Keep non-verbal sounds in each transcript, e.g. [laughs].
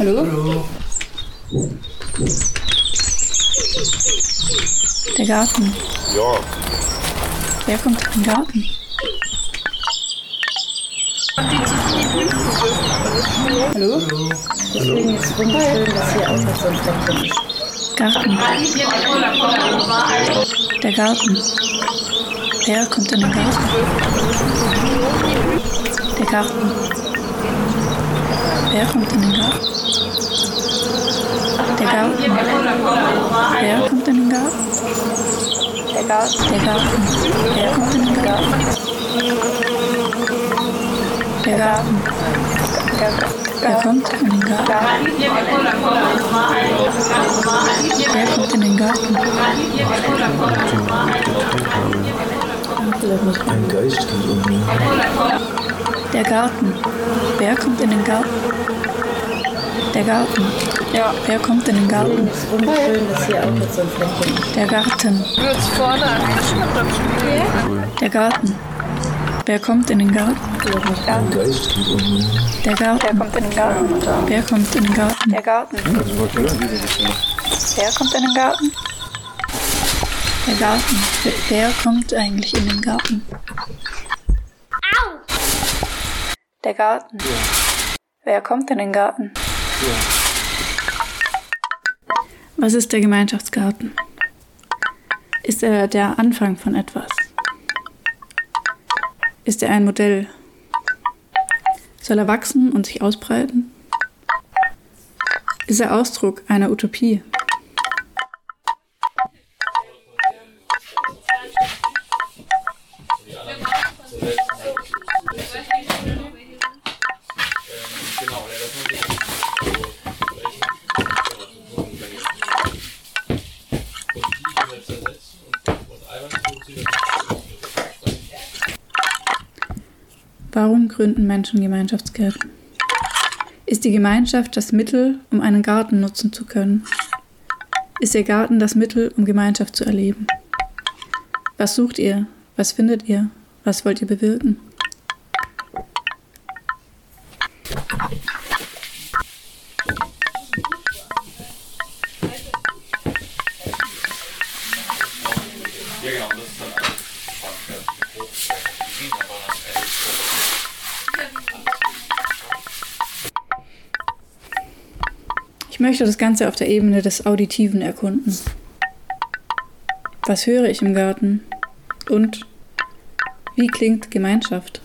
Hallo? Hallo. Der Garten. Ja. Wer kommt in den Garten? Hallo? Deswegen ist es wunderschön, dass hier auch so ein Fleckchen ist. Garten. Der Garten. Wer kommt in den Garten? Der Garten. Wer kommt in den Garten? Der Garten. Wer kommt in den Garten? Der Garten. Der Garten. Wer kommt in den Garten? Der Garten. Wer kommt in den Garten? Wer kommt in den Garten? Ein Geist geht um mich. Der Garten. Wer kommt in den Garten? Der Garten. Ja. Wer kommt in den Garten? Es ist wunderschön, dass hier auch so ein Fleckchen ist. Der Garten. Wird's vorne angeschnappt? Der Garten. Wer kommt in den Garten? Der Garten. Wer kommt in den Garten? Wer kommt in den Garten? Der Garten. Wer kommt in den Garten? Der Garten. Wer- Wer kommt eigentlich in den Garten? Der Garten. Wer kommt in den Garten? Was ist der Gemeinschaftsgarten? Ist er der Anfang von etwas? Ist er ein Modell? Soll er wachsen und sich ausbreiten? Ist er Ausdruck einer Utopie? Gründen Menschen Gemeinschaftsgärten? Ist die Gemeinschaft das Mittel, um einen Garten nutzen zu können? Ist der Garten das Mittel, um Gemeinschaft zu erleben? Was sucht ihr? Was findet ihr? Was wollt ihr bewirken? Möchte das Ganze auf der Ebene des Auditiven erkunden. Was höre ich im Garten? Und wie klingt Gemeinschaft?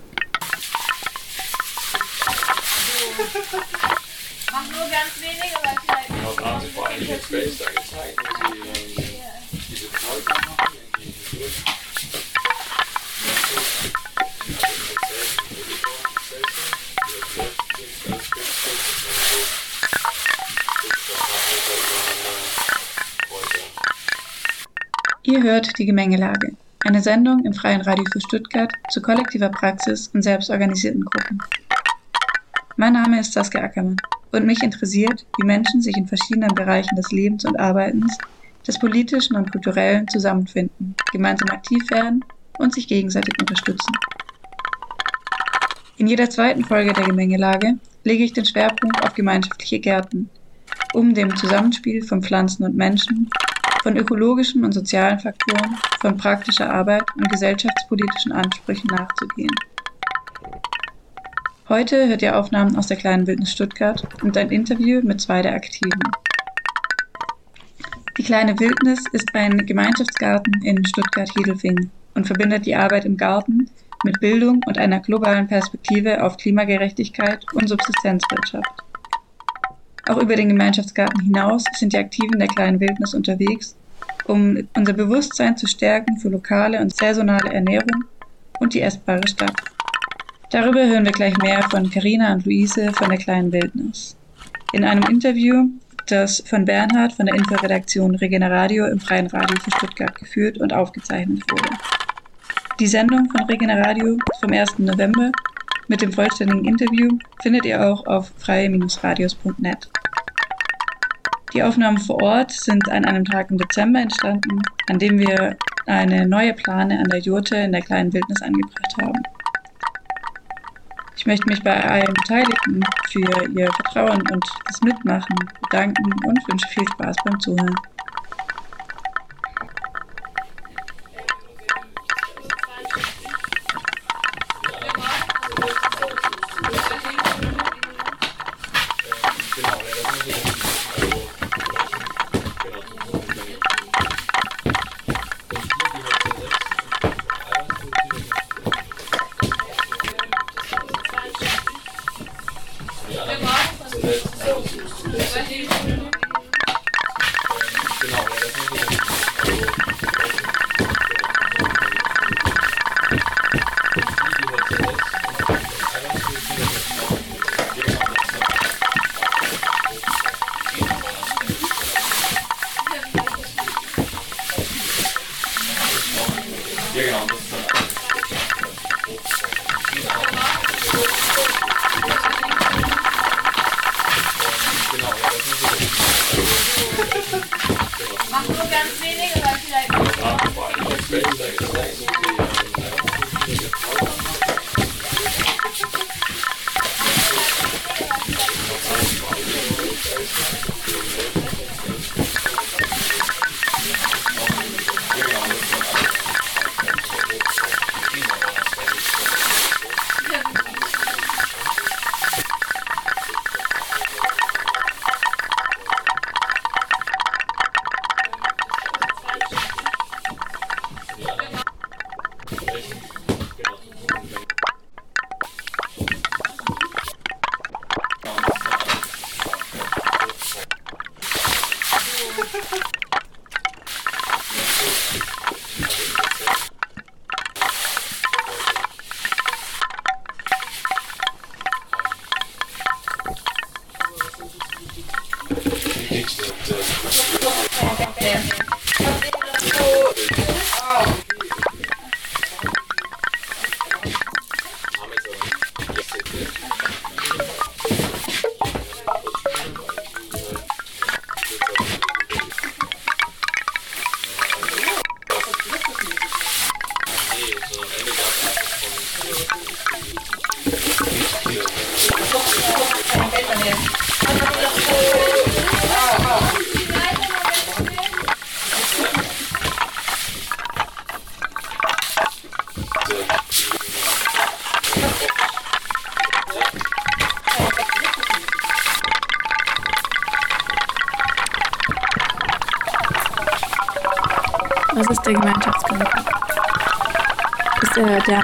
Mach nur ganz wenig, aber vielleicht. haben sie vor allem jetzt Space da gezeigt, wo sie ähm, diese Folgen machen, irgendwie Ihr hört die Gemengelage, eine Sendung im Freien Radio für Stuttgart zu kollektiver Praxis und selbstorganisierten Gruppen. Mein Name ist Saskia Ackermann und mich interessiert, wie Menschen sich in verschiedenen Bereichen des Lebens und Arbeitens, des politischen und kulturellen zusammenfinden, gemeinsam aktiv werden und sich gegenseitig unterstützen. In jeder zweiten Folge der Gemengelage lege ich den Schwerpunkt auf gemeinschaftliche Gärten, um dem Zusammenspiel von Pflanzen und Menschen von ökologischen und sozialen Faktoren, von praktischer Arbeit und gesellschaftspolitischen Ansprüchen nachzugehen. Heute hört ihr Aufnahmen aus der kleinen Wildnis Stuttgart und ein Interview mit zwei der Aktiven. Die kleine Wildnis ist ein Gemeinschaftsgarten in Stuttgart-Hedelfingen und verbindet die Arbeit im Garten mit Bildung und einer globalen Perspektive auf Klimagerechtigkeit und Subsistenzwirtschaft. Auch über den Gemeinschaftsgarten hinaus sind die Aktiven der kleinen Wildnis unterwegs, um unser Bewusstsein zu stärken für lokale und saisonale Ernährung und die essbare Stadt. Darüber hören wir gleich mehr von Karina und Luise von der kleinen Wildnis. In einem Interview, das von Bernhard von der Inforedaktion Regeneradio im Freien Radio für Stuttgart geführt und aufgezeichnet wurde. Die Sendung von Regeneradio vom 1. November mit dem vollständigen Interview findet ihr auch auf freie-radios.net. Die Aufnahmen vor Ort sind an einem Tag im Dezember entstanden, an dem wir eine neue Plane an der Jurte in der kleinen Wildnis angebracht haben. Ich möchte mich bei allen Beteiligten für ihr Vertrauen und das Mitmachen bedanken und wünsche viel Spaß beim Zuhören.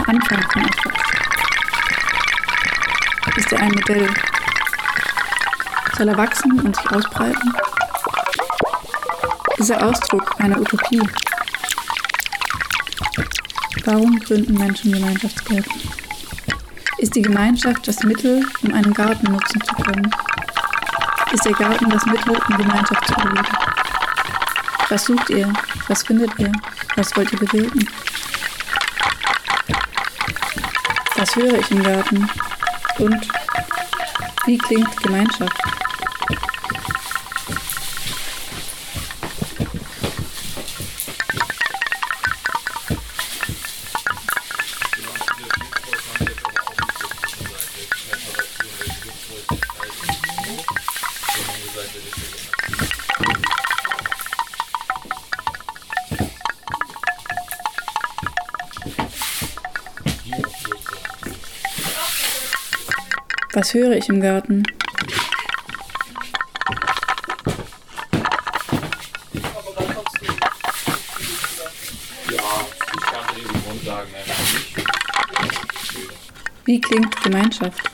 Anfang von etwas? Ist er ein Modell? Soll er wachsen und sich ausbreiten? Ist er Ausdruck einer Utopie? Warum gründen Menschen Gemeinschaftsgärten? Ist die Gemeinschaft das Mittel, um einen Garten nutzen zu können? Ist der Garten das Mittel, um Gemeinschaft zu erleben? Was sucht ihr? Was findet ihr? Was wollt ihr bewirken? Was höre ich im Garten? Und wie klingt Gemeinschaft? Was höre ich im Garten? Wie klingt Gemeinschaft?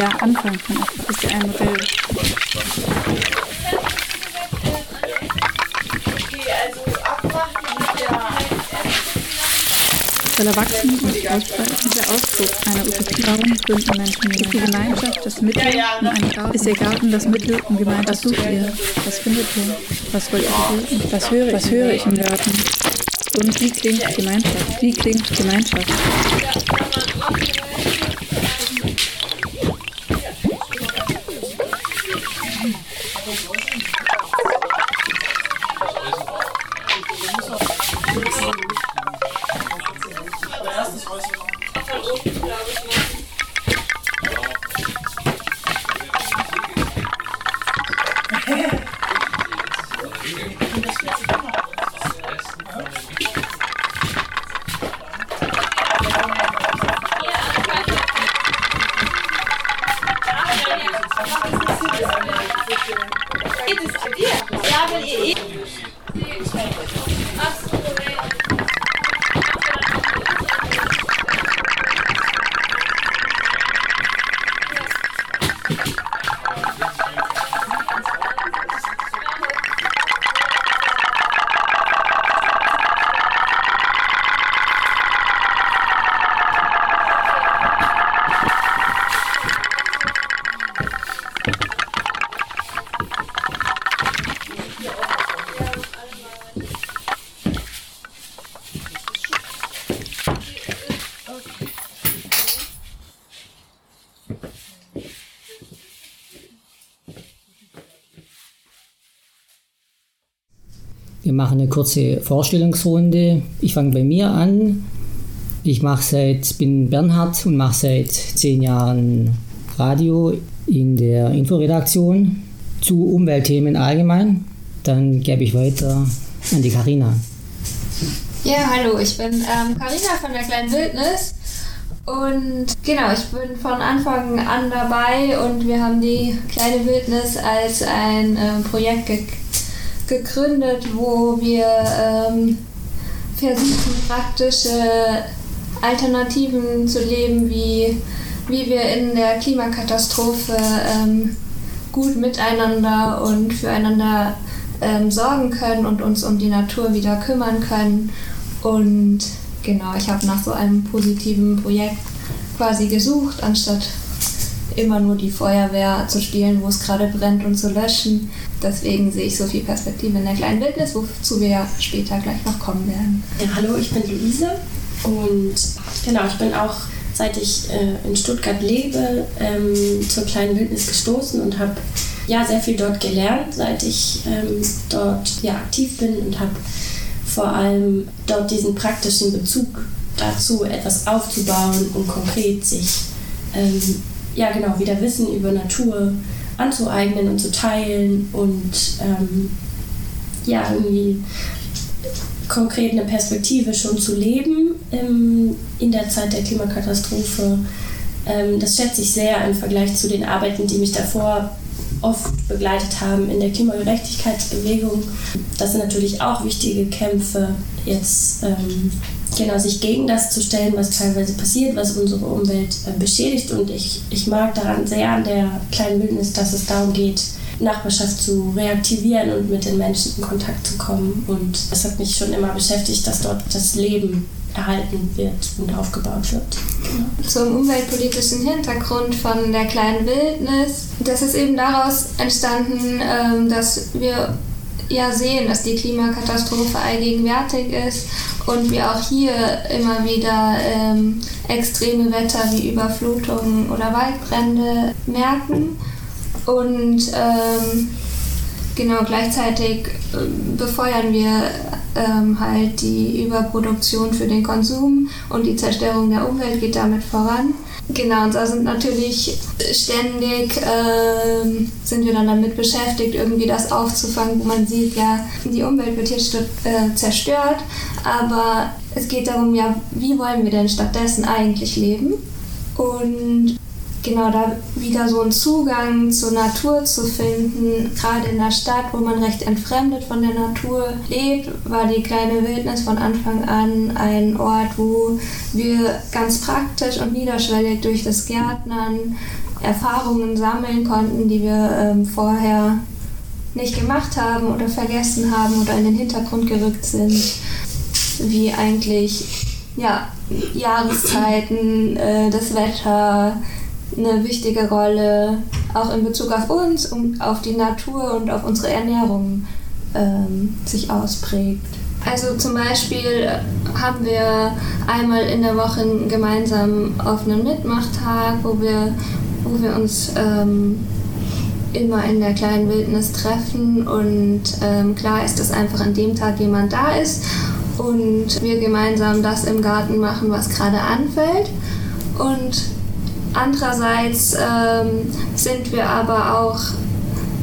Der Anfang von? Ist er ein Modell? soll erwachsen und sich ausbreiten. Der Ausdruck einer Utopie. Warum gründen Menschen Ist die Gemeinschaft das Mittel, um einen Garten? Ist der Garten das Mittel, um Gemeinschaft zu ihr? Was findet ihr? Was wollt ihr bilden? Was höre ich? Was höre ich im Garten? Und wie klingt Gemeinschaft? Wie klingt Gemeinschaft? Machen eine kurze Vorstellungsrunde. Ich fange bei mir an. Ich mache seit, bin Bernhard und mache seit zehn Jahren Radio in der Inforedaktion zu Umweltthemen allgemein. Dann gebe ich weiter an die Karina. Ja, hallo, ich bin ähm, Carina von der kleinen Wildnis und genau, ich bin von Anfang an dabei und wir haben die kleine Wildnis als ein äh, Projekt ge gegründet, wo wir ähm, versuchen, praktische Alternativen zu leben, wie, wie wir in der Klimakatastrophe ähm, gut miteinander und füreinander ähm, sorgen können und uns um die Natur wieder kümmern können. Und genau, ich habe nach so einem positiven Projekt quasi gesucht, anstatt immer nur die Feuerwehr zu spielen, wo es gerade brennt und zu löschen. Deswegen sehe ich so viel Perspektive in der kleinen Wildnis, wozu wir ja später gleich noch kommen werden. Ja, hallo, ich bin Luise und genau, ich bin auch seit ich äh, in Stuttgart lebe ähm, zur kleinen Wildnis gestoßen und habe ja sehr viel dort gelernt, seit ich ähm, dort ja, aktiv bin und habe vor allem dort diesen praktischen Bezug dazu, etwas aufzubauen und konkret sich ähm, ja genau wieder Wissen über Natur anzueignen und zu teilen und ähm, ja irgendwie konkret eine Perspektive schon zu leben ähm, in der Zeit der Klimakatastrophe. Ähm, das schätze ich sehr im Vergleich zu den Arbeiten, die mich davor oft begleitet haben in der Klimagerechtigkeitsbewegung. Das sind natürlich auch wichtige Kämpfe, jetzt ähm, genau sich gegen das zu stellen, was teilweise passiert, was unsere Umwelt äh, beschädigt. Und ich, ich mag daran sehr an der kleinen Bildnis, dass es darum geht, Nachbarschaft zu reaktivieren und mit den Menschen in Kontakt zu kommen. Und es hat mich schon immer beschäftigt, dass dort das Leben erhalten wird und aufgebaut wird. Genau. Zum umweltpolitischen Hintergrund von der kleinen Wildnis. Das ist eben daraus entstanden, ähm, dass wir ja sehen, dass die Klimakatastrophe allgegenwärtig ist und wir auch hier immer wieder ähm, extreme Wetter wie Überflutungen oder Waldbrände merken. Und ähm, genau gleichzeitig äh, befeuern wir ähm, halt die Überproduktion für den Konsum und die Zerstörung der Umwelt geht damit voran. Genau, und da sind natürlich ständig ähm, sind wir dann damit beschäftigt, irgendwie das aufzufangen, wo man sieht, ja, die Umwelt wird hier äh, zerstört, aber es geht darum, ja, wie wollen wir denn stattdessen eigentlich leben? Und genau da wieder so einen Zugang zur Natur zu finden, gerade in der Stadt, wo man recht entfremdet von der Natur lebt, war die kleine Wildnis von Anfang an ein Ort, wo wir ganz praktisch und niederschwellig durch das Gärtnern Erfahrungen sammeln konnten, die wir ähm, vorher nicht gemacht haben oder vergessen haben oder in den Hintergrund gerückt sind, wie eigentlich ja, Jahreszeiten, äh, das Wetter eine wichtige Rolle, auch in Bezug auf uns und auf die Natur und auf unsere Ernährung ähm, sich ausprägt. Also zum Beispiel haben wir einmal in der Woche einen gemeinsamen offenen Mitmachtag, wo wir, wo wir uns ähm, immer in der kleinen Wildnis treffen und ähm, klar ist, dass einfach an dem Tag jemand da ist und wir gemeinsam das im Garten machen, was gerade anfällt. Und andererseits ähm, sind wir aber auch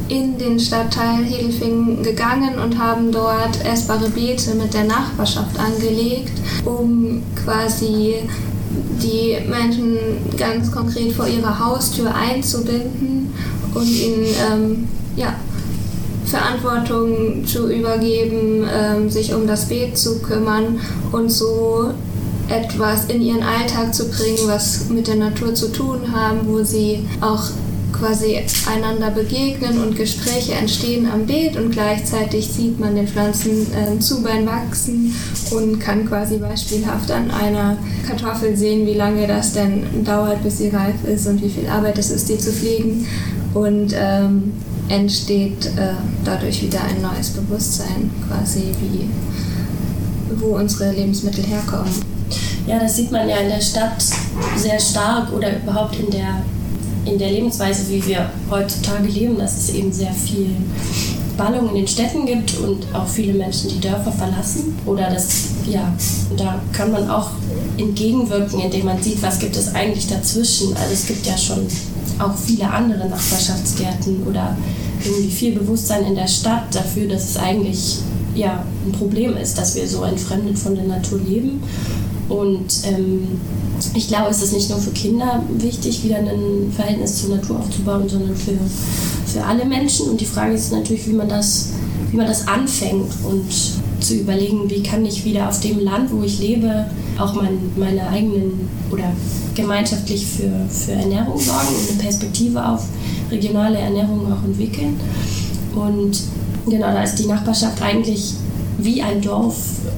in den Stadtteil Hegelfingen gegangen und haben dort essbare Beete mit der Nachbarschaft angelegt, um quasi die Menschen ganz konkret vor ihrer Haustür einzubinden und ihnen ähm, ja, Verantwortung zu übergeben, ähm, sich um das Beet zu kümmern und so etwas in ihren Alltag zu bringen, was mit der Natur zu tun haben, wo sie auch quasi einander begegnen und Gespräche entstehen am Beet und gleichzeitig sieht man den Pflanzen äh, zu beim Wachsen und kann quasi beispielhaft an einer Kartoffel sehen, wie lange das denn dauert, bis sie reif ist und wie viel Arbeit es ist, die zu pflegen und ähm, entsteht äh, dadurch wieder ein neues Bewusstsein quasi, wie, wo unsere Lebensmittel herkommen. Ja, das sieht man ja in der Stadt sehr stark oder überhaupt in der in der Lebensweise, wie wir heutzutage leben, dass es eben sehr viel Ballung in den Städten gibt und auch viele Menschen die Dörfer verlassen. Oder das, ja, da kann man auch entgegenwirken, indem man sieht, was gibt es eigentlich dazwischen. Also es gibt ja schon auch viele andere Nachbarschaftsgärten oder irgendwie viel Bewusstsein in der Stadt dafür, dass es eigentlich ja, ein Problem ist, dass wir so entfremdet von der Natur leben. Und ähm, ich glaube, es ist nicht nur für Kinder wichtig, wieder ein Verhältnis zur Natur aufzubauen, sondern für, für alle Menschen. Und die Frage ist natürlich, wie man das, wie man das anfängt und zu überlegen, wie kann ich wieder auf dem Land, wo ich lebe, auch mein, meine eigenen oder gemeinschaftlich für, für Ernährung sorgen und eine Perspektive auf regionale Ernährung auch entwickeln. Und genau, da ist die Nachbarschaft eigentlich wie ein Dorf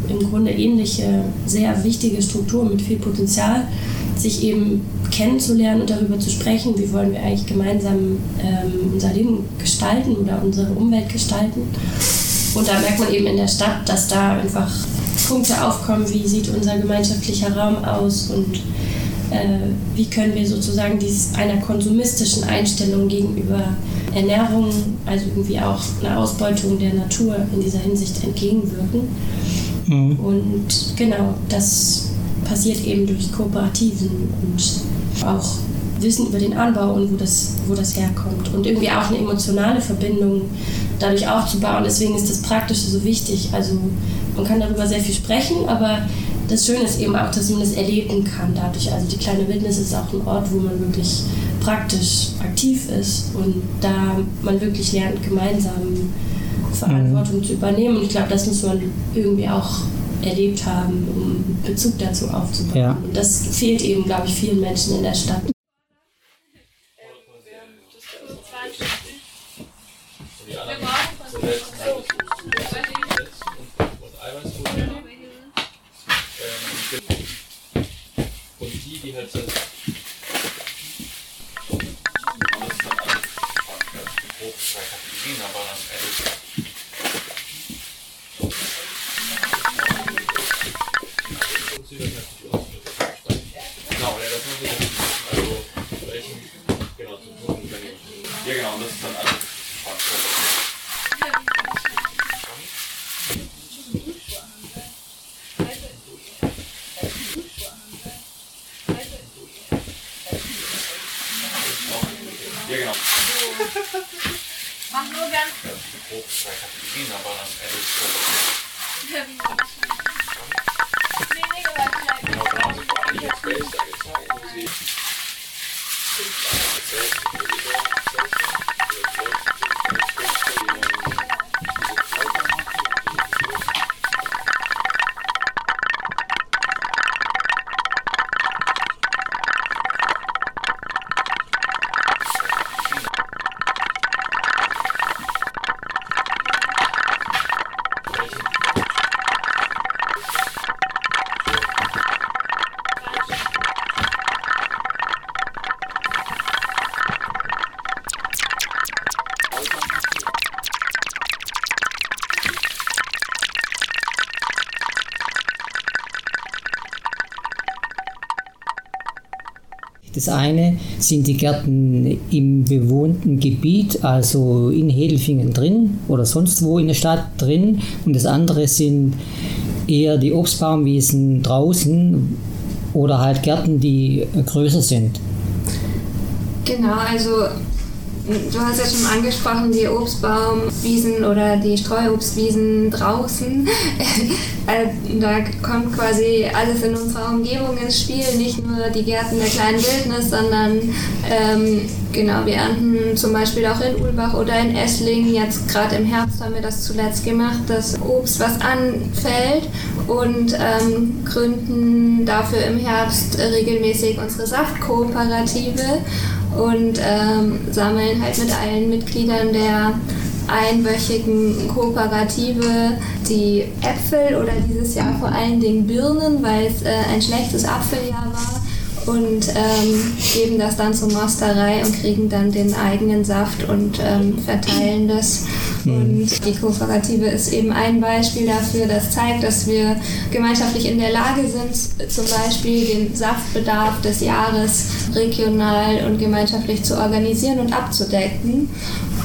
im Grunde ähnliche, sehr wichtige Strukturen mit viel Potenzial, sich eben kennenzulernen und darüber zu sprechen, wie wollen wir eigentlich gemeinsam ähm, unser Leben gestalten oder unsere Umwelt gestalten. Und da merkt man eben in der Stadt, dass da einfach Punkte aufkommen, wie sieht unser gemeinschaftlicher Raum aus und äh, wie können wir sozusagen dies einer konsumistischen Einstellung gegenüber Ernährung, also irgendwie auch eine Ausbeutung der Natur in dieser Hinsicht entgegenwirken. Mhm. Und genau, das passiert eben durch Kooperativen und auch Wissen über den Anbau und wo das, wo das herkommt. Und irgendwie auch eine emotionale Verbindung dadurch aufzubauen. Deswegen ist das Praktische so wichtig. Also man kann darüber sehr viel sprechen, aber das Schöne ist eben auch, dass man das erleben kann dadurch. Also die kleine Wildnis ist auch ein Ort, wo man wirklich praktisch aktiv ist und da man wirklich lernt, gemeinsam Verantwortung mhm. zu übernehmen. Und ich glaube, das muss man irgendwie auch erlebt haben, um Bezug dazu aufzubauen. Ja. Und das fehlt eben, glaube ich, vielen Menschen in der Stadt. Und die, die halt sind Kategorien, aber dann ehrlich. Genau, das muss ich Also, welchen, genau, zu tun, wenn ich. Ja, genau, das ist dann alles. Das eine sind die Gärten im bewohnten Gebiet, also in Hedelfingen drin oder sonst wo in der Stadt drin. Und das andere sind eher die Obstbaumwiesen draußen oder halt Gärten, die größer sind. Genau, also Du hast ja schon angesprochen, die Obstbaumwiesen oder die Streuobstwiesen draußen. Da kommt quasi alles in unserer Umgebung ins Spiel, nicht nur die Gärten der kleinen Wildnis, sondern ähm, genau, wir ernten zum Beispiel auch in Ulbach oder in Esslingen. Jetzt gerade im Herbst haben wir das zuletzt gemacht, das Obst, was anfällt und ähm, gründen dafür im Herbst regelmäßig unsere Saftkooperative und ähm, sammeln halt mit allen Mitgliedern der einwöchigen Kooperative die Äpfel oder dieses Jahr vor allen Dingen Birnen, weil es äh, ein schlechtes Apfeljahr war und ähm, geben das dann zur Mosterei und kriegen dann den eigenen Saft und ähm, verteilen das. Und die Kooperative ist eben ein Beispiel dafür, das zeigt, dass wir gemeinschaftlich in der Lage sind, zum Beispiel den Saftbedarf des Jahres regional und gemeinschaftlich zu organisieren und abzudecken.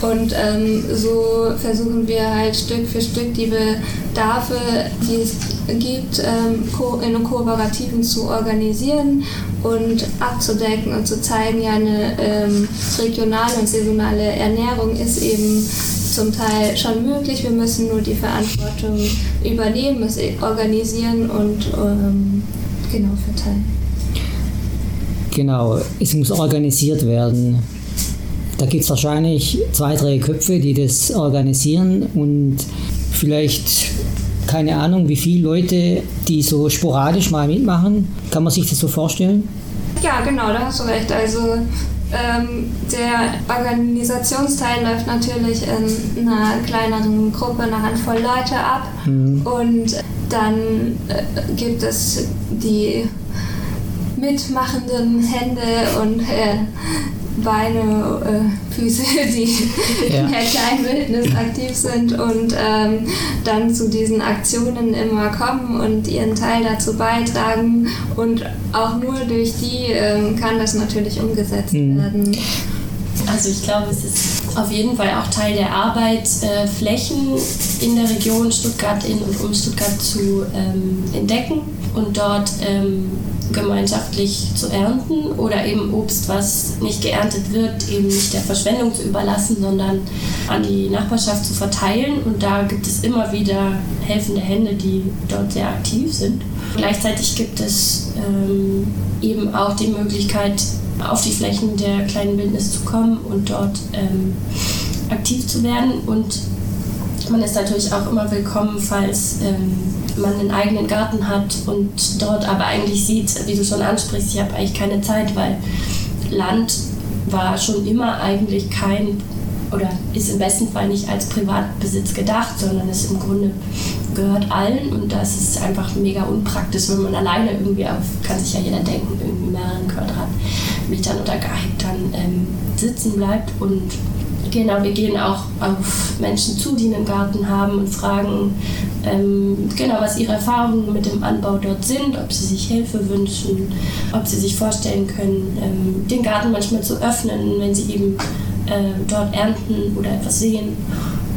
Und ähm, so versuchen wir halt Stück für Stück die Bedarfe, die es gibt, ähm, in Kooperativen zu organisieren und abzudecken und zu zeigen, ja, eine ähm, regionale und saisonale Ernährung ist eben zum Teil schon möglich. Wir müssen nur die Verantwortung übernehmen, es organisieren und ähm, genau verteilen. Genau, es muss organisiert werden. Da gibt es wahrscheinlich zwei, drei Köpfe, die das organisieren und vielleicht keine Ahnung, wie viele Leute, die so sporadisch mal mitmachen. Kann man sich das so vorstellen? Ja, genau, da hast du recht. Also ähm, der Organisationsteil läuft natürlich in einer kleineren Gruppe, einer Handvoll Leute ab. Mhm. Und dann äh, gibt es die mitmachenden Hände und äh, Beine, äh, Füße, [laughs] die ja. in der kleinen Wildnis aktiv sind und ähm, dann zu diesen Aktionen immer kommen und ihren Teil dazu beitragen. Und auch nur durch die ähm, kann das natürlich umgesetzt mhm. werden. Also ich glaube, es ist auf jeden Fall auch Teil der Arbeit, äh, Flächen in der Region Stuttgart in und um Stuttgart zu ähm, entdecken und dort ähm, gemeinschaftlich zu ernten oder eben Obst, was nicht geerntet wird, eben nicht der Verschwendung zu überlassen, sondern an die Nachbarschaft zu verteilen. Und da gibt es immer wieder helfende Hände, die dort sehr aktiv sind. Gleichzeitig gibt es ähm, eben auch die Möglichkeit, auf die Flächen der kleinen Wildnis zu kommen und dort ähm, aktiv zu werden. Und man ist natürlich auch immer willkommen, falls ähm, man einen eigenen Garten hat und dort aber eigentlich sieht, wie du schon ansprichst, ich habe eigentlich keine Zeit, weil Land war schon immer eigentlich kein oder ist im besten Fall nicht als Privatbesitz gedacht, sondern es im Grunde gehört allen und das ist einfach mega unpraktisch, wenn man alleine irgendwie auf, kann sich ja jeder denken, irgendwie mehreren Quadratmetern oder gar Hektar ähm, sitzen bleibt und Genau, wir gehen auch auf Menschen zu, die einen Garten haben und fragen, ähm, genau, was ihre Erfahrungen mit dem Anbau dort sind, ob sie sich Hilfe wünschen, ob sie sich vorstellen können, ähm, den Garten manchmal zu öffnen, wenn sie eben dort ernten oder etwas sehen.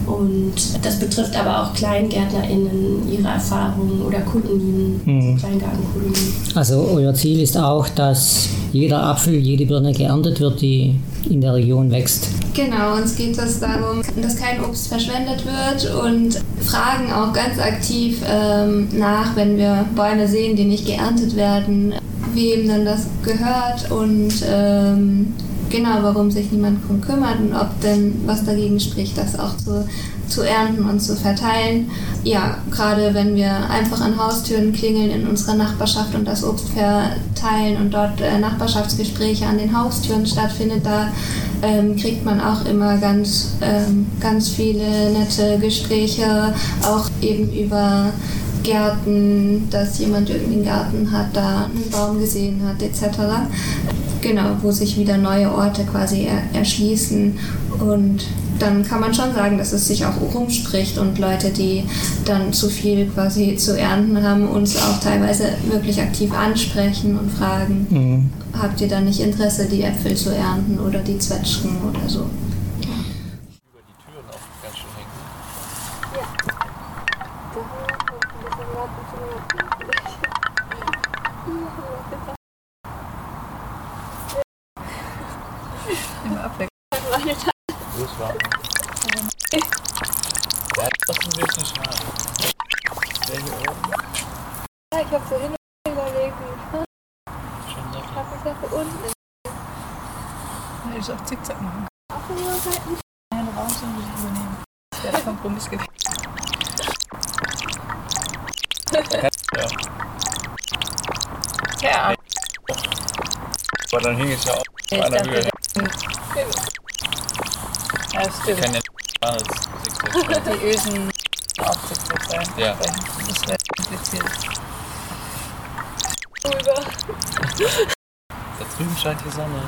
Und das betrifft aber auch KleingärtnerInnen, ihre Erfahrungen oder Kolonien, mhm. Kleingartenkolonien. Also euer Ziel ist auch, dass jeder Apfel, jede Birne geerntet wird, die in der Region wächst. Genau, uns geht es darum, dass kein Obst verschwendet wird und fragen auch ganz aktiv ähm, nach, wenn wir Bäume sehen, die nicht geerntet werden, wem denn das gehört und ähm, genau, warum sich niemand darum kümmert und ob denn was dagegen spricht, das auch zu, zu ernten und zu verteilen. Ja, gerade wenn wir einfach an Haustüren klingeln in unserer Nachbarschaft und das Obst verteilen und dort äh, Nachbarschaftsgespräche an den Haustüren stattfindet, da ähm, kriegt man auch immer ganz, ähm, ganz viele nette Gespräche, auch eben über Gärten, dass jemand irgendeinen Garten hat, da einen Baum gesehen hat, etc. Genau, wo sich wieder neue Orte quasi er erschließen und dann kann man schon sagen, dass es sich auch rumspricht und Leute, die dann zu viel quasi zu ernten haben, uns auch teilweise wirklich aktiv ansprechen und fragen, mhm. habt ihr dann nicht Interesse, die Äpfel zu ernten oder die Zwetschgen oder so. Über die Türen auch ganz schön hängen. Wo ist warm? Ja, das ist ein bisschen schade. Der hier oben. Ja, ich habe so hin und her überlegt, Schon nett. ich habe mich dafür unten Ja, ich auch Zickzack machen. in Einen Raum soll ich übernehmen. Das wäre der Kompromiss gewesen. Ja. Ja, Aber dann hing es ja auch auf ich einer Höhe. ja, stimmt. Kann ja nicht als Gesicht Die Ösen auch Zickzack sein. Ja. Das wäre kompliziert. rüber. Da drüben scheint die Sonne.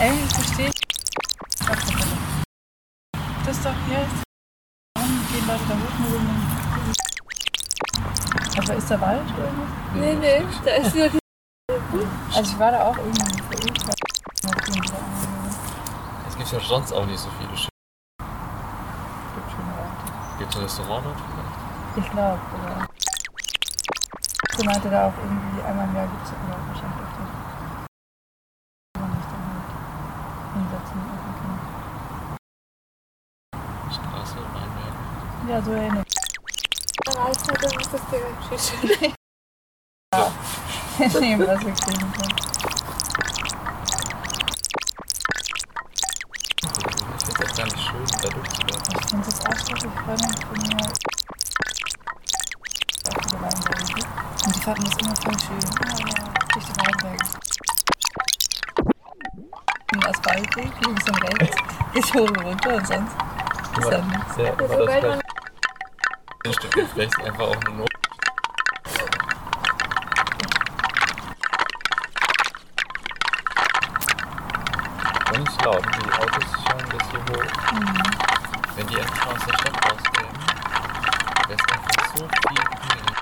Ey, ich verstehe. Das ist doch hier. Warum gehen Leute da hoch nur um Aber ist da Wald oder? Nee, nee, da ist nur die [laughs] Also ich war da auch irgendwie. Es gibt ja sonst auch nicht so viele Schiffe. Gibt es ein Restaurant dort vielleicht? Ich glaube, oder? Sie meinte da auch irgendwie einmal im Jahr gibt es Urlaub wahrscheinlich öfter. Aber nicht dann halt hinsetzen und essen können. Straße, Weinberg. Ja, so erinnert. Dann das direkt schön. mich. Nee, was wir kriegen können. Ich finde es auch gar nicht schön, da durchzulaufen. Ich finde es auch schrecklich. Freundin von mir. Und die fanden das immer voll schön. Ah ja, durch die Weinberge. Ein Asphaltweg, links und rechts. Ich hoch und runter und sonst ist ja nichts. Sehr, aber das ein Stück vielleicht einfach auch eine Not. Und es ist laut, die Autos schauen bis hier hoch. Wenn die einfach aus der Stadt rausgehen, wäre es einfach so viel angenehmer.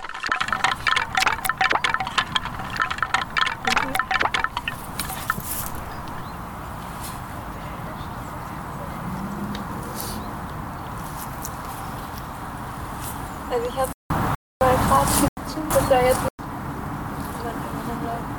Also ich habe mal Grad da jetzt man einfach noch läuft.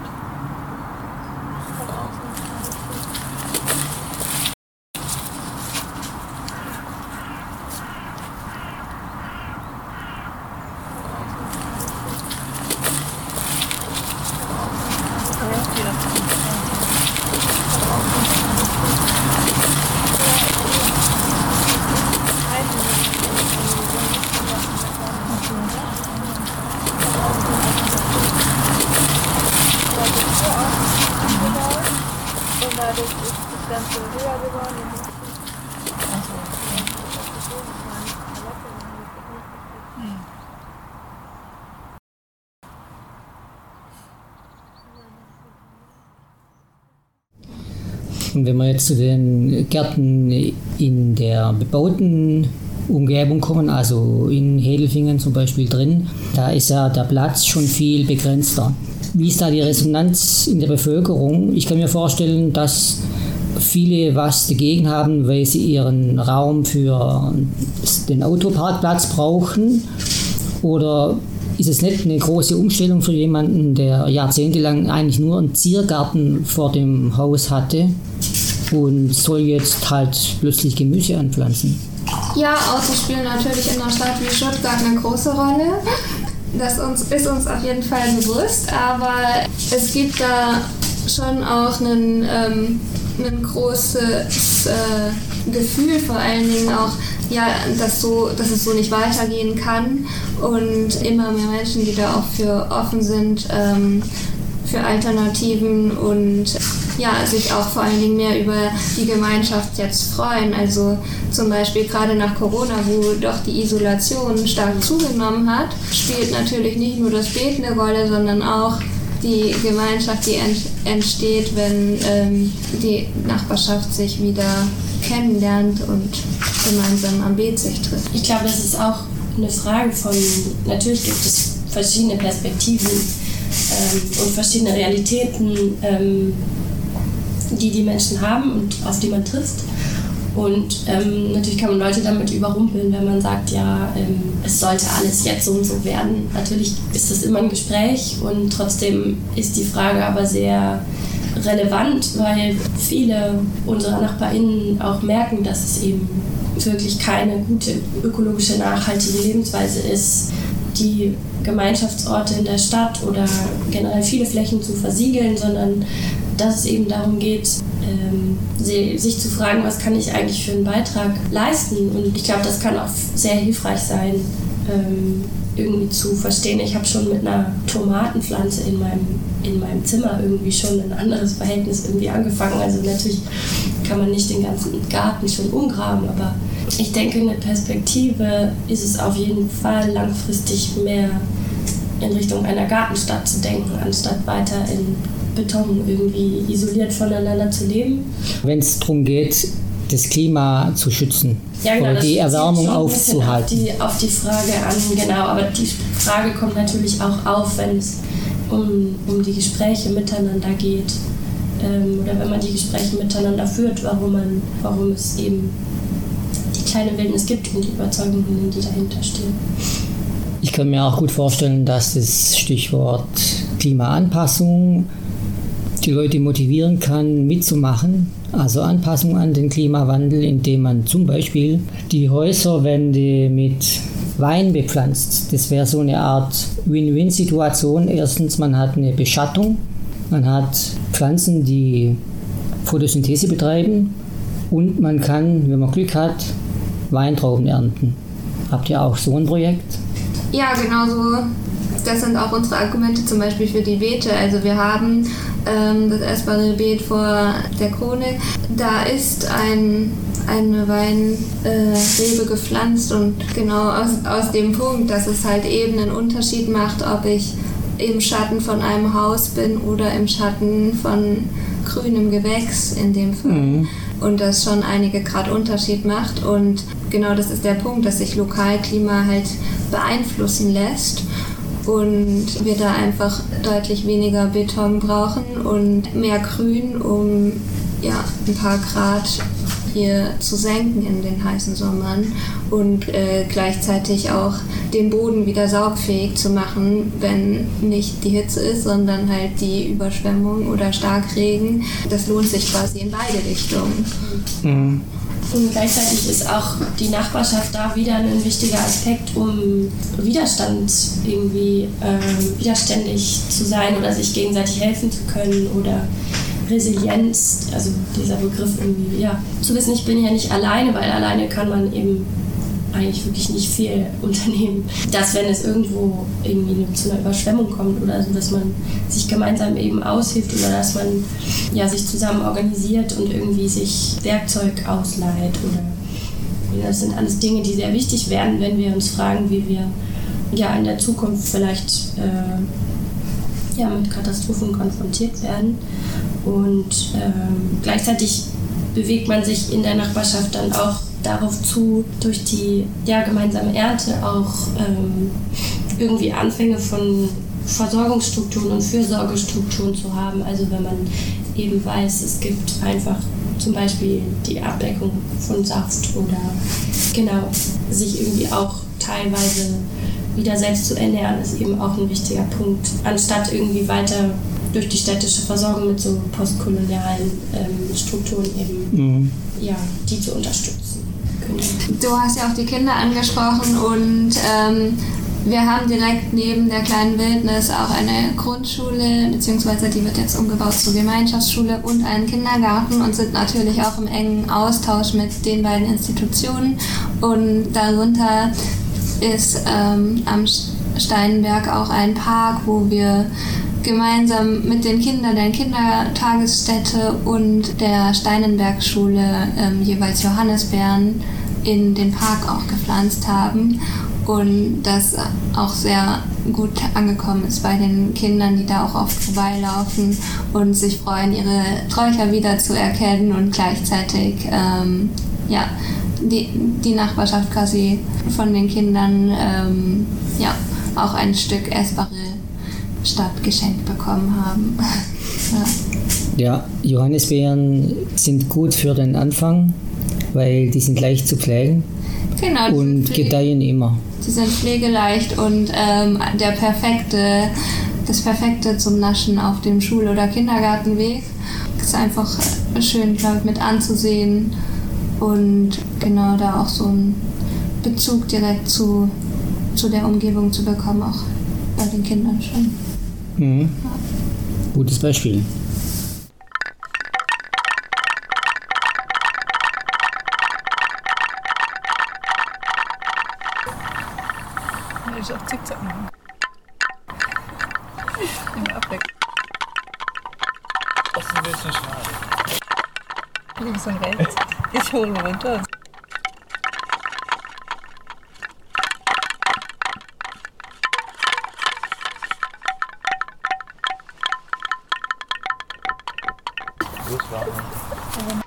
Und dadurch ist das Ganze höher geworden. Und Und wenn wir jetzt zu den Gärten in der bebauten Umgebung kommen, also in Hedelfingen zum Beispiel drin, da ist ja der Platz schon viel begrenzter. Wie ist da die Resonanz in der Bevölkerung? Ich kann mir vorstellen, dass viele was dagegen haben, weil sie ihren Raum für den Autoparkplatz brauchen. Oder ist es nicht eine große Umstellung für jemanden, der jahrzehntelang eigentlich nur einen Ziergarten vor dem Haus hatte und soll jetzt halt plötzlich Gemüse anpflanzen? Ja, Autos spielen natürlich in einer Stadt wie Stuttgart eine große Rolle. Das uns, ist uns auf jeden Fall bewusst, aber es gibt da schon auch einen, ähm, ein großes äh, Gefühl, vor allen Dingen auch, ja, dass, so, dass es so nicht weitergehen kann und immer mehr Menschen, die da auch für offen sind, ähm, für Alternativen und ja, sich auch vor allen Dingen mehr über die Gemeinschaft jetzt freuen. Also zum Beispiel gerade nach Corona, wo doch die Isolation stark zugenommen hat, spielt natürlich nicht nur das Beten eine Rolle, sondern auch die Gemeinschaft, die ent entsteht, wenn ähm, die Nachbarschaft sich wieder kennenlernt und gemeinsam am Beet sich trifft. Ich glaube, das ist auch eine Frage von, natürlich gibt es verschiedene Perspektiven und verschiedene Realitäten, ähm, die die Menschen haben und auf die man trifft. Und ähm, natürlich kann man Leute damit überrumpeln, wenn man sagt, ja, ähm, es sollte alles jetzt so und so werden. Natürlich ist das immer ein Gespräch und trotzdem ist die Frage aber sehr relevant, weil viele unserer NachbarInnen auch merken, dass es eben wirklich keine gute ökologische, nachhaltige Lebensweise ist, die Gemeinschaftsorte in der Stadt oder generell viele Flächen zu versiegeln, sondern dass es eben darum geht, ähm, sich zu fragen, was kann ich eigentlich für einen Beitrag leisten. Und ich glaube, das kann auch sehr hilfreich sein, ähm, irgendwie zu verstehen. Ich habe schon mit einer Tomatenpflanze in meinem, in meinem Zimmer irgendwie schon ein anderes Verhältnis irgendwie angefangen. Also natürlich kann man nicht den ganzen Garten schon umgraben, aber ich denke, eine Perspektive ist es auf jeden Fall langfristig mehr in Richtung einer Gartenstadt zu denken, anstatt weiter in Beton irgendwie isoliert voneinander zu leben. Wenn es darum geht, das Klima zu schützen ja, genau, oder die Erwärmung aufzuhalten. Auf die, auf die Frage an, genau, aber die Frage kommt natürlich auch auf, wenn es um, um die Gespräche miteinander geht ähm, oder wenn man die Gespräche miteinander führt, warum, man, warum es eben die kleine Wildnis gibt und die Überzeugungen, die dahinter stehen. Ich kann mir auch gut vorstellen, dass das Stichwort Klimaanpassung die Leute motivieren kann, mitzumachen. Also Anpassung an den Klimawandel, indem man zum Beispiel die Häuserwände mit Wein bepflanzt. Das wäre so eine Art Win-Win-Situation. Erstens, man hat eine Beschattung, man hat Pflanzen, die Photosynthese betreiben und man kann, wenn man Glück hat, Weintrauben ernten. Habt ihr auch so ein Projekt? Ja, genau so. Das sind auch unsere Argumente zum Beispiel für die Beete. Also wir haben ähm, das essbare Beet vor der Krone. Da ist ein, eine Weinrebe äh, gepflanzt und genau aus, aus dem Punkt, dass es halt eben einen Unterschied macht, ob ich im Schatten von einem Haus bin oder im Schatten von grünem Gewächs in dem Fall. Mhm. Und das schon einige Grad Unterschied macht. Und genau das ist der Punkt, dass sich Lokalklima halt beeinflussen lässt und wir da einfach deutlich weniger Beton brauchen und mehr Grün, um ja, ein paar Grad hier zu senken in den heißen Sommern und äh, gleichzeitig auch den Boden wieder saugfähig zu machen, wenn nicht die Hitze ist, sondern halt die Überschwemmung oder Starkregen. Das lohnt sich quasi in beide Richtungen. Mhm. Und gleichzeitig ist auch die Nachbarschaft da wieder ein wichtiger Aspekt, um Widerstand irgendwie äh, widerständig zu sein oder sich gegenseitig helfen zu können oder Resilienz, also dieser Begriff irgendwie, ja, zu wissen, ich bin ja nicht alleine, weil alleine kann man eben eigentlich wirklich nicht viel [laughs] unternehmen. Dass wenn es irgendwo irgendwie zu einer Überschwemmung kommt oder so, dass man sich gemeinsam eben aushilft oder dass man ja, sich zusammen organisiert und irgendwie sich Werkzeug ausleiht oder das sind alles Dinge, die sehr wichtig werden, wenn wir uns fragen, wie wir ja in der Zukunft vielleicht äh, ja, mit Katastrophen konfrontiert werden. Und ähm, gleichzeitig bewegt man sich in der Nachbarschaft dann auch darauf zu, durch die ja, gemeinsame Ernte auch ähm, irgendwie Anfänge von Versorgungsstrukturen und Fürsorgestrukturen zu haben. Also wenn man eben weiß, es gibt einfach zum Beispiel die Abdeckung von Saft oder genau, sich irgendwie auch teilweise wieder selbst zu ernähren, ist eben auch ein wichtiger Punkt, anstatt irgendwie weiter durch die städtische Versorgung mit so postkolonialen ähm, Strukturen eben mhm. ja, die zu unterstützen. Du hast ja auch die Kinder angesprochen und ähm, wir haben direkt neben der kleinen Wildnis auch eine Grundschule, beziehungsweise die wird jetzt umgebaut zur Gemeinschaftsschule und einen Kindergarten und sind natürlich auch im engen Austausch mit den beiden Institutionen. Und darunter ist ähm, am Steinberg auch ein Park, wo wir gemeinsam mit den Kindern der Kindertagesstätte und der Steinenbergschule ähm, jeweils Johannisbeeren in den Park auch gepflanzt haben. und das auch sehr gut angekommen ist bei den Kindern, die da auch oft vorbeilaufen und sich freuen, ihre Sträucher wiederzuerkennen und gleichzeitig ähm, ja, die, die Nachbarschaft quasi von den Kindern ähm, ja, auch ein Stück essbare Stadt geschenkt bekommen haben. [laughs] ja. ja, Johannisbeeren sind gut für den Anfang, weil die sind leicht zu pflegen genau, und gedeihen immer. Sie sind pflegeleicht und ähm, der perfekte, das perfekte zum Naschen auf dem Schul- oder Kindergartenweg. Ist einfach schön, glaube ich, mit anzusehen und genau da auch so einen Bezug direkt zu, zu der Umgebung zu bekommen, auch bei den Kindern schon. Mhm. Ja. Gutes Beispiel. Ich auch Zickzack machen. Immer abweg. Das ist ein bisschen schade. Links und rechts. Ich hole runter. Los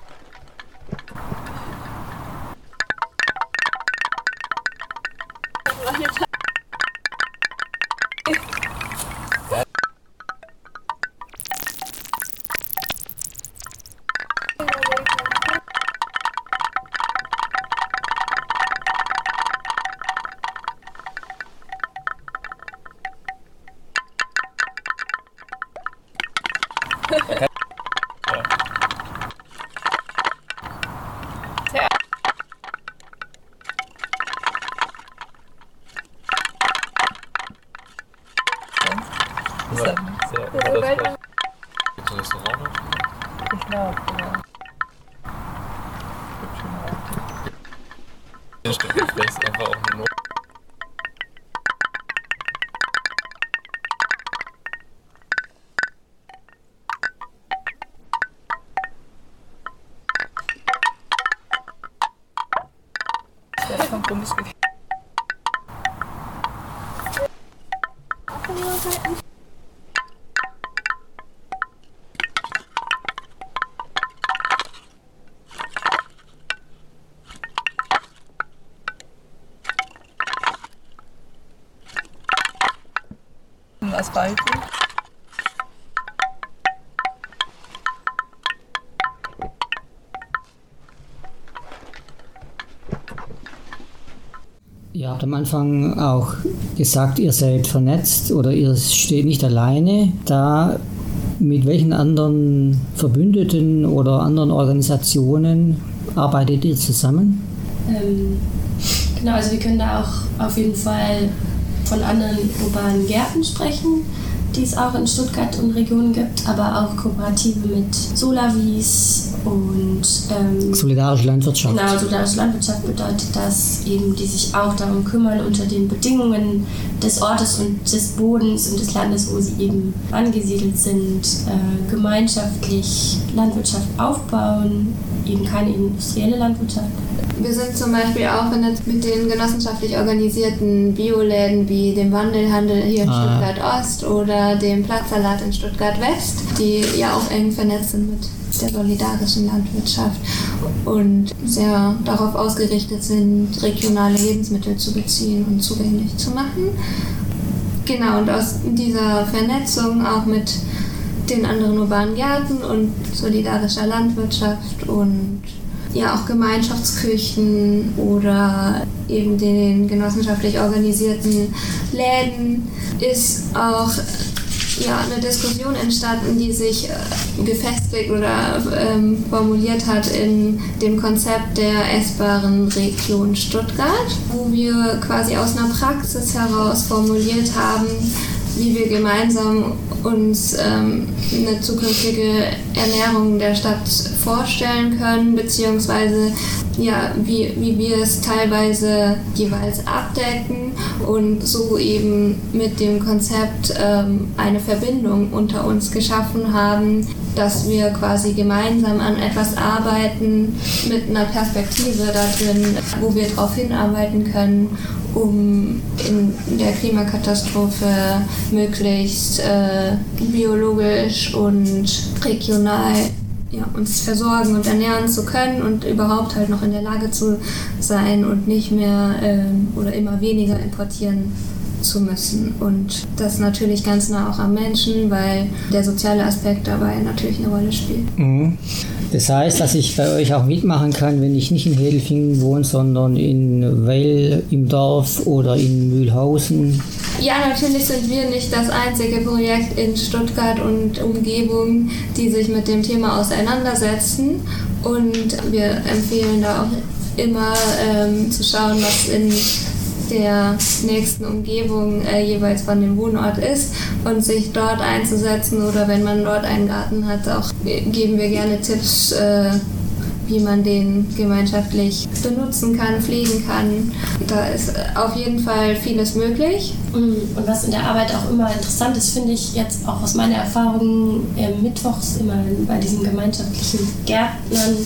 Das wäre schon Ihr habt am Anfang auch gesagt, ihr seid vernetzt oder ihr steht nicht alleine. Da mit welchen anderen Verbündeten oder anderen Organisationen arbeitet ihr zusammen? Ähm, genau, also wir können da auch auf jeden Fall von anderen urbanen Gärten sprechen, die es auch in Stuttgart und Regionen gibt, aber auch Kooperative mit Solavis und ähm, Solidarische Landwirtschaft. Genau, solidarische Landwirtschaft bedeutet, dass eben die sich auch darum kümmern, unter den Bedingungen des Ortes und des Bodens und des Landes, wo sie eben angesiedelt sind, äh, gemeinschaftlich Landwirtschaft aufbauen, eben keine industrielle Landwirtschaft. Wir sind zum Beispiel auch vernetzt mit den genossenschaftlich organisierten Bioläden wie dem Wandelhandel hier in Ah. Stuttgart Ost oder dem Platzsalat in Stuttgart West, die ja auch eng vernetzt sind mit der solidarischen Landwirtschaft und sehr darauf ausgerichtet sind, regionale Lebensmittel zu beziehen und zugänglich zu machen. Genau, und aus dieser Vernetzung auch mit den anderen urbanen Gärten und solidarischer Landwirtschaft und ja auch Gemeinschaftsküchen oder eben den genossenschaftlich organisierten Läden ist auch ja, eine Diskussion entstanden, die sich äh, gefestigt oder ähm, formuliert hat in dem Konzept der essbaren Region Stuttgart, wo wir quasi aus einer Praxis heraus formuliert haben, wie wir gemeinsam uns ähm, eine zukünftige Ernährung der Stadt vorstellen können, beziehungsweise ja, wie, wie wir es teilweise jeweils abdecken und so eben mit dem Konzept ähm, eine Verbindung unter uns geschaffen haben, dass wir quasi gemeinsam an etwas arbeiten mit einer Perspektive da drin, wo wir darauf hinarbeiten können um in der Klimakatastrophe möglichst äh, biologisch und regional ja, uns versorgen und ernähren zu können und überhaupt halt noch in der Lage zu sein und nicht mehr äh, oder immer weniger importieren zu müssen. Und das natürlich ganz nah auch am Menschen, weil der soziale Aspekt dabei natürlich eine Rolle spielt. Mhm. Das heißt, dass ich bei euch auch mitmachen kann, wenn ich nicht in Hedelfingen wohne, sondern in Weil im Dorf oder in Mühlhausen. Ja, natürlich sind wir nicht das einzige Projekt in Stuttgart und Umgebung, die sich mit dem Thema auseinandersetzen. Und wir empfehlen da auch immer ähm, zu schauen, was in der nächsten Umgebung äh, jeweils von dem Wohnort ist und sich dort einzusetzen oder wenn man dort einen Garten hat, auch geben wir gerne Tipps, äh, wie man den gemeinschaftlich benutzen kann, pflegen kann. Da ist auf jeden Fall vieles möglich. Mm, und was in der Arbeit auch immer interessant ist, finde ich jetzt auch aus meiner Erfahrung äh, mittwochs immer bei diesen gemeinschaftlichen Gärtnern,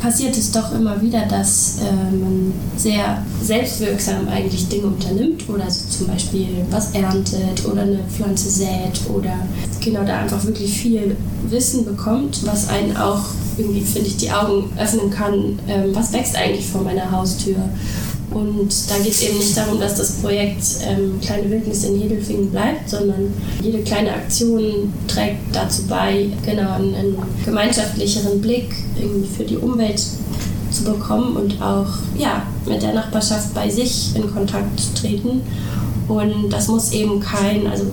passiert es doch immer wieder, dass äh, man sehr selbstwirksam eigentlich Dinge unternimmt oder so zum Beispiel was erntet oder eine Pflanze sät oder genau da einfach wirklich viel Wissen bekommt, was einen auch irgendwie, finde ich, die Augen öffnen kann, ähm, was wächst eigentlich vor meiner Haustür. Und da geht es eben nicht darum, dass das Projekt ähm, Kleine Wildnis in Hedelfingen bleibt, sondern jede kleine Aktion trägt dazu bei, genau einen, einen gemeinschaftlicheren Blick für die Umwelt zu bekommen und auch ja, mit der Nachbarschaft bei sich in Kontakt treten. Und das muss eben kein, also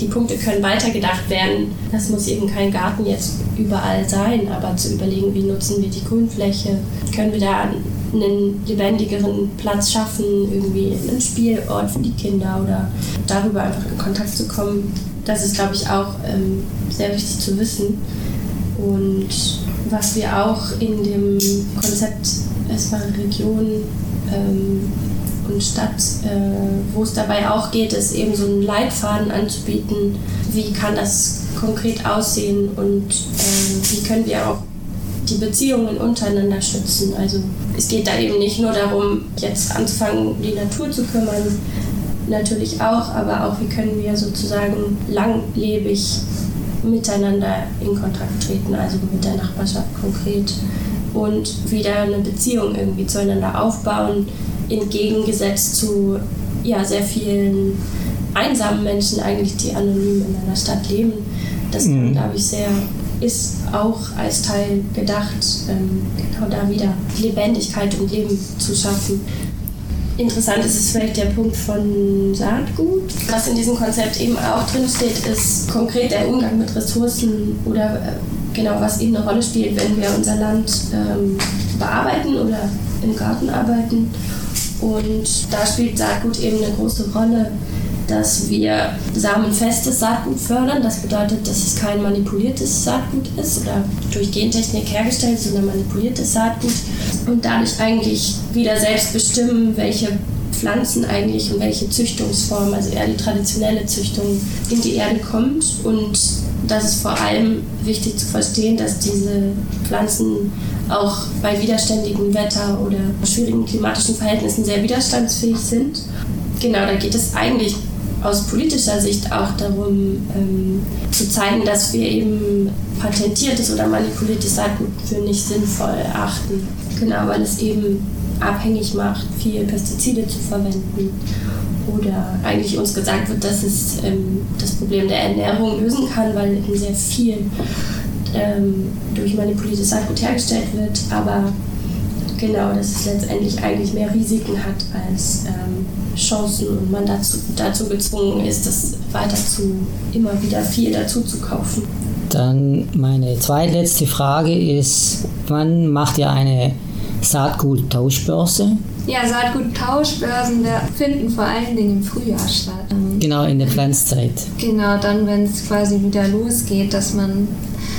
die Punkte können weitergedacht werden. Das muss eben kein Garten jetzt überall sein, aber zu überlegen, wie nutzen wir die Grünfläche, können wir da einen lebendigeren Platz schaffen, irgendwie einen Spielort für die Kinder oder darüber einfach in Kontakt zu kommen. Das ist, glaube ich, auch ähm, sehr wichtig zu wissen. Und was wir auch in dem Konzept Essbare Region ähm, und Stadt, äh, wo es dabei auch geht, ist eben so einen Leitfaden anzubieten. Wie kann das konkret aussehen und äh, wie können wir auch die Beziehungen untereinander schützen. Also es geht da eben nicht nur darum, jetzt anzufangen, die Natur zu kümmern, natürlich auch, aber auch wie können wir sozusagen langlebig miteinander in Kontakt treten, also mit der Nachbarschaft konkret und wieder eine Beziehung irgendwie zueinander aufbauen, entgegengesetzt zu ja, sehr vielen einsamen Menschen eigentlich, die anonym in einer Stadt leben. Das mhm. glaube ich, sehr ist auch als Teil gedacht, ähm, genau da wieder Lebendigkeit und Leben zu schaffen. Interessant ist es vielleicht der Punkt von Saatgut. Was in diesem Konzept eben auch drin steht, ist konkret der Umgang mit Ressourcen oder äh, genau was eben eine Rolle spielt, wenn wir unser Land ähm, bearbeiten oder im Garten arbeiten und da spielt Saatgut eben eine große Rolle, dass wir samenfestes Saatgut fördern. Das bedeutet, dass es kein manipuliertes Saatgut ist oder durch Gentechnik hergestellt, sondern manipuliertes Saatgut. Und dadurch eigentlich wieder selbst bestimmen, welche Pflanzen eigentlich und welche Züchtungsform, also eher die traditionelle Züchtung, in die Erde kommt. Und das ist vor allem wichtig zu verstehen, dass diese Pflanzen auch bei widerständigem Wetter oder schwierigen klimatischen Verhältnissen sehr widerstandsfähig sind. Genau, da geht es eigentlich aus politischer Sicht auch darum, ähm, zu zeigen, dass wir eben patentiertes oder manipuliertes Saatgut für nicht sinnvoll erachten. Genau, weil es eben abhängig macht, viel Pestizide zu verwenden. Oder eigentlich uns gesagt wird, dass es ähm, das Problem der Ernährung lösen kann, weil eben sehr viel ähm, durch manipuliertes Saatgut hergestellt wird, aber genau, dass es letztendlich eigentlich mehr Risiken hat als ähm, Chancen und man dazu, dazu gezwungen ist, das weiter zu immer wieder viel dazu zu kaufen. Dann meine zweitletzte Frage ist, wann macht ihr eine Saatgut-Tauschbörse? ja, Saatguttauschbörsen finden vor allen Dingen im Frühjahr statt. Ähm, Genau, in der Pflanzzeit. Genau, dann, wenn es quasi wieder losgeht, dass man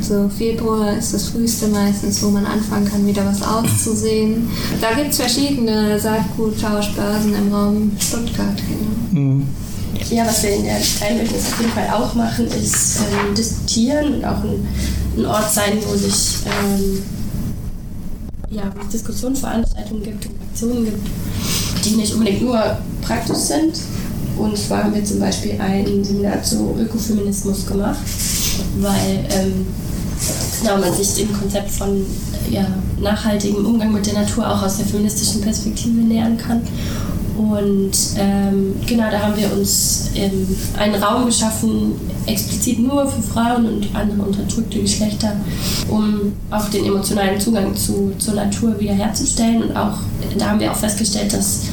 so Februar ist das früheste meistens, wo man anfangen kann, wieder was auszusehen. Da gibt es verschiedene Saatguttauschbörsen im Raum Stuttgart. Genau. Mhm. Ja, was wir in der Kleinwildnis auf jeden Fall auch machen, ist ähm, diskutieren und auch ein, ein Ort sein, wo sich ähm, ja, wo es Diskussionsveranstaltungen gibt Aktionen gibt, die nicht unbedingt nur praktisch sind. Und zwar haben wir zum Beispiel ein Seminar zu Ökofeminismus gemacht, weil ähm, genau, man sich dem Konzept von ja, nachhaltigem Umgang mit der Natur auch aus der feministischen Perspektive nähern kann. Und ähm, genau, da haben wir uns ähm, einen Raum geschaffen, explizit nur für Frauen und andere unterdrückte Geschlechter, um auch den emotionalen Zugang zu, zur Natur wiederherzustellen. Und auch da haben wir auch festgestellt, dass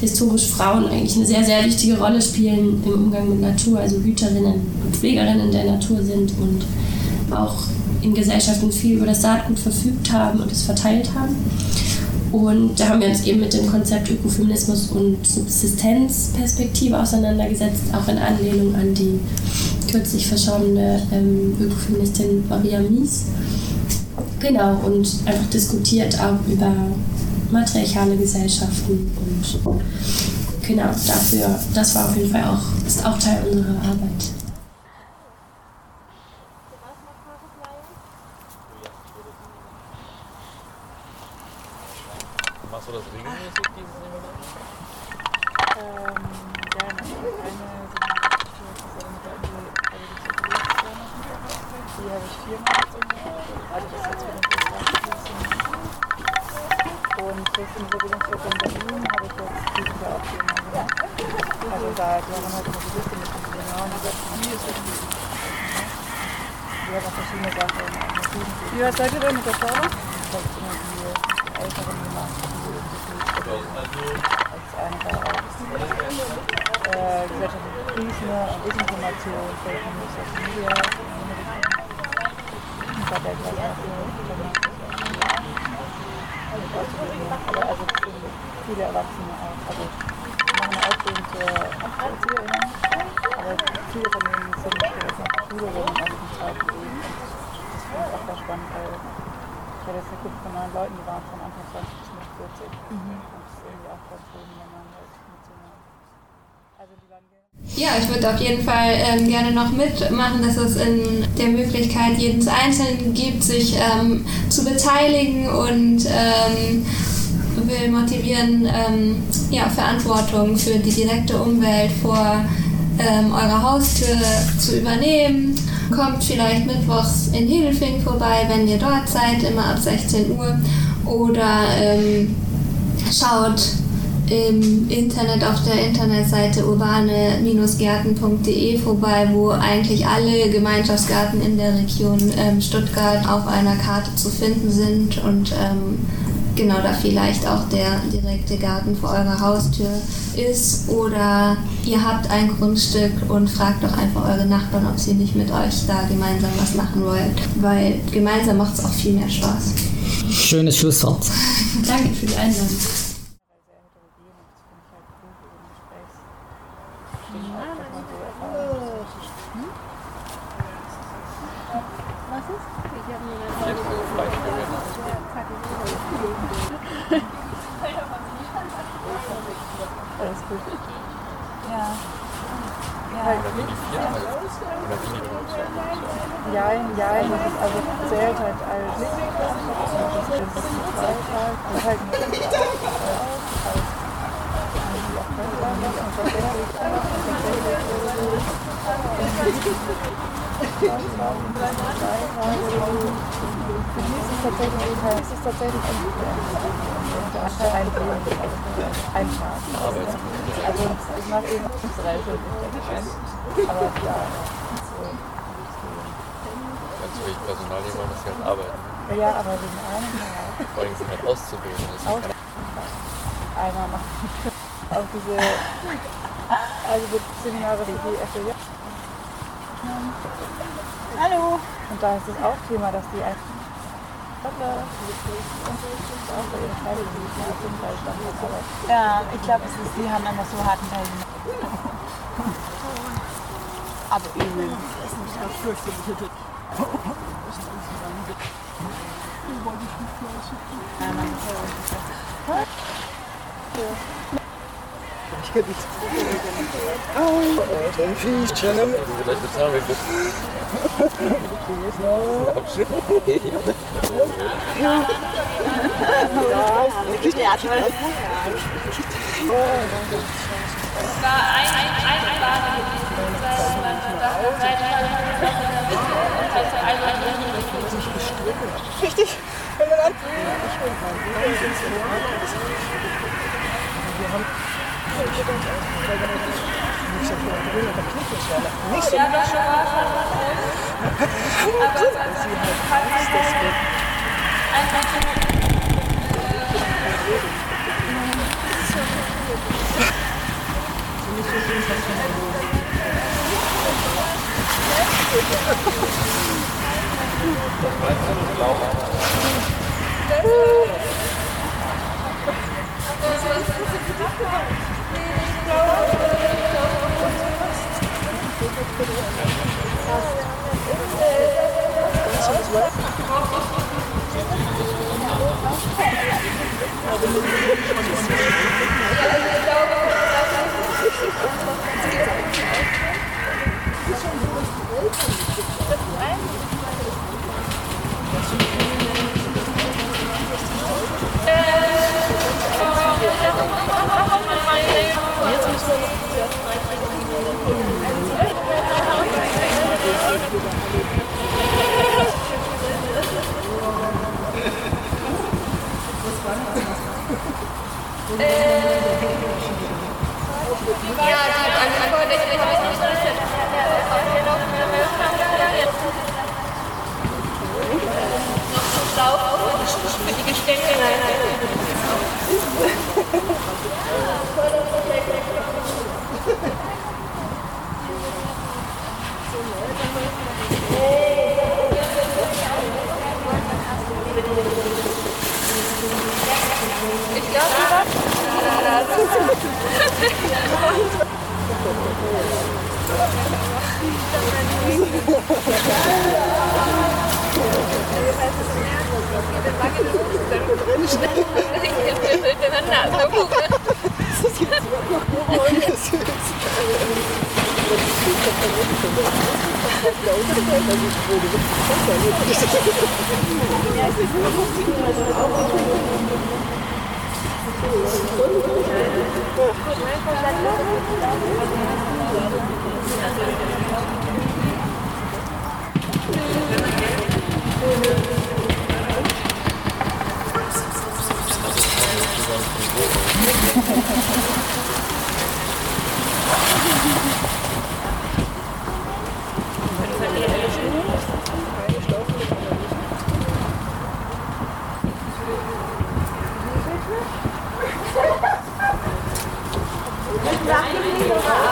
historisch Frauen eigentlich eine sehr, sehr wichtige Rolle spielen im Umgang mit Natur, also Hüterinnen und Pflegerinnen der Natur sind und auch in Gesellschaften viel über das Saatgut verfügt haben und es verteilt haben. Und da haben wir uns eben mit dem Konzept Ökofeminismus und Subsistenzperspektive auseinandergesetzt, auch in Anlehnung an die kürzlich verstorbene ähm, Ökofeministin Maria Mies. Genau, und einfach diskutiert auch über matriarchale Gesellschaften und genau, dafür, das war auf jeden Fall auch, ist auch Teil unserer Arbeit. Machst du das regelmäßig, dieses Seminar? Ähm, ja, das ist eine die habe ich viermal jetzt ungefähr. Also das ist jetzt für den Festival Und jetzt im Bewegungsviertel in Berlin habe ich jetzt dieses Jahr auch viermal gemacht. Also da, die haben halt eine Liste mit dem Seminar und das Spiel ist irgendwie die haben auch verschiedene Sachen. Wie weit seid ihr denn mit der Förder? Ich glaube, es sind irgendwie die Älteren, machen die irgendwie als eine da auch. Äh, gesellschaftliche Krisen und Desinformation, Social Media, bei der aber also viele Erwachsene auch. Also machen eine Ausbildung zur Erzieherinnen, aber viele von denen sind jetzt noch Schülerinnen aus dem zweiten Leben. Das finde ich auch sehr spannend, weil ich hatte jetzt eine Gruppe von neun Leuten, die waren von Anfang 20 bis Mitte 40. Und das ist irgendwie auch ganz schön, wenn man halt mitzunehmen. Also die waren. Ja, ich würde auf jeden Fall ähm, gerne noch mitmachen, dass es in der Möglichkeit jedes Einzelnen gibt, sich ähm, zu beteiligen und ähm, will motivieren, ähm, ja, Verantwortung für die direkte Umwelt vor ähm, eurer Haustür zu übernehmen. Kommt vielleicht mittwochs in Hedelfing vorbei, wenn ihr dort seid, immer ab 16 Uhr. Oder ähm, schaut im Internet auf der Internetseite urbane-gärten.de vorbei, wo eigentlich alle Gemeinschaftsgärten in der Region ähm, Stuttgart auf einer Karte zu finden sind und ähm, genau da vielleicht auch der direkte Garten vor eurer Haustür ist oder ihr habt ein Grundstück und fragt doch einfach eure Nachbarn, ob sie nicht mit euch da gemeinsam was machen wollen, weil gemeinsam macht es auch viel mehr Spaß. Schönes Schlusswort. Danke für die Einladung. Alles gut. Ja. Ja. Ja, ja, das ist also zählt halt als das ist die Zeit halt, das halt nur die Zeit als die auch Krankenwagen und tatsächlich die es halt, ist tatsächlich Anteil ein ein Tag. Also ich mache eben drei aber ja. Ganz wenig Personal, die wollen, dass sie halt arbeiten. Ja, aber wegen einem Tag. Vor allem sind halt Auszubildende. Aus einmal macht auch diese, also wird Seminare die FDJ. Hallo! Und da ist es auch Thema, dass die einfach Ja, ich glaube, es ist, die haben einfach so harten Teil. [laughs] Aber übel. Das ist das nicht. Oh, den Viech, Channel. Vielleicht bezahlen wir Ja. Es war ein, ein, eine Bahn gewesen. Richtig. Wenn man an. Nicht. Ja, das schon war schon Aber es die Antwort, ich habe ich nicht so richtig. Für die Gestänge. Ich glaube, Mega. Für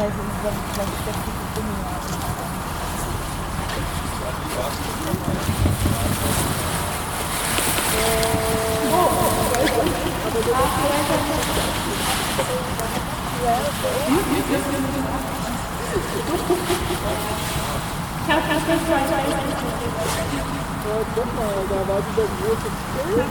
helfen wir vielleicht steckt die Dinge. Ja, guck mal, da war dieser große Schild.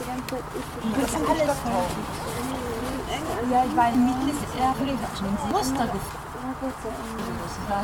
Das sind alles Ja, ich weiß, mit ist ja vielleicht Muster Das war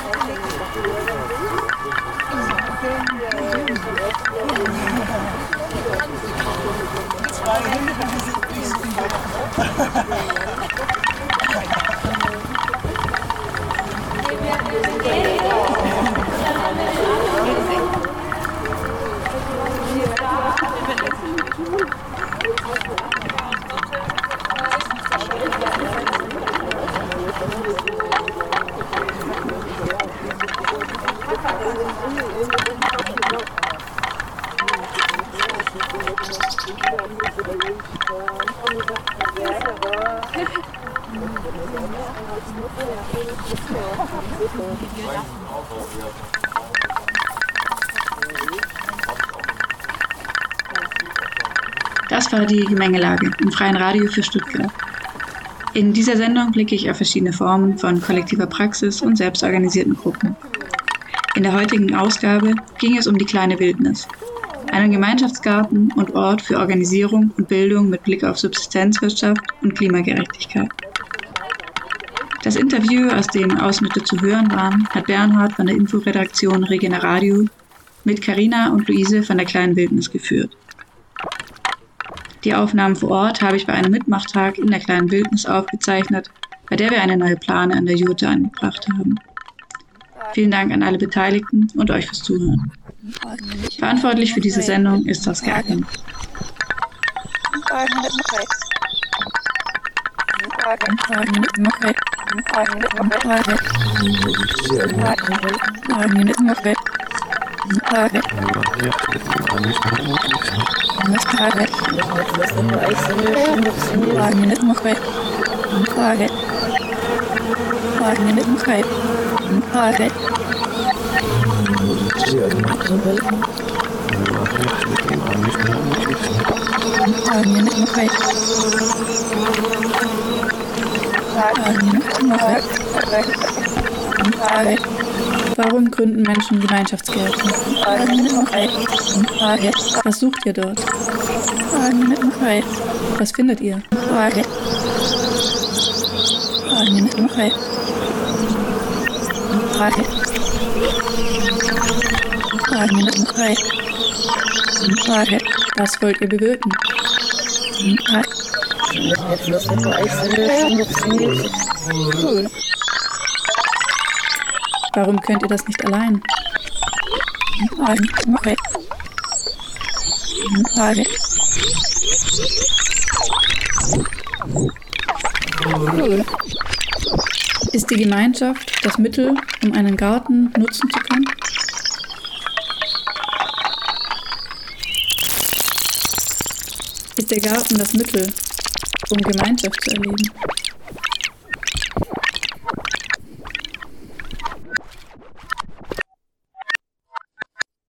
sind 42 Ösen in dem Fall, das Das war die Gemengelage im freien Radio für Stuttgart. In dieser Sendung blicke ich auf verschiedene Formen von kollektiver Praxis und selbstorganisierten Gruppen. In der heutigen Ausgabe ging es um die kleine Wildnis, einen Gemeinschaftsgarten und Ort für Organisierung und Bildung mit Blick auf Subsistenzwirtschaft und Klimagerechtigkeit. Das Interview, aus dem Ausschnitte zu hören waren, hat Bernhard von der Inforedaktion Regena Radio mit Carina und Luise von der kleinen Wildnis geführt. Die Aufnahmen vor Ort habe ich bei einem Mitmachtag in der kleinen Wildnis aufgezeichnet, bei der wir eine neue Plane an der Jurte angebracht haben. Vielen Dank an alle Beteiligten und euch fürs Zuhören. Verantwortlich für diese Sendung ist Nestare, Waarnemend begrijp, Nestare, Waarnemend begrijp, Nestare. Waarnemend begrijp. Waarnemend begrijp, Nestare. Warum gründen Menschen Gemeinschaftsgärten? Was sucht ihr dort? Was findet ihr? Was wollt ihr bewirken? Warum könnt ihr das nicht allein? Ist die Gemeinschaft das Mittel, um einen Garten nutzen zu können? Ist der Garten das Mittel, um Gemeinschaft zu erleben?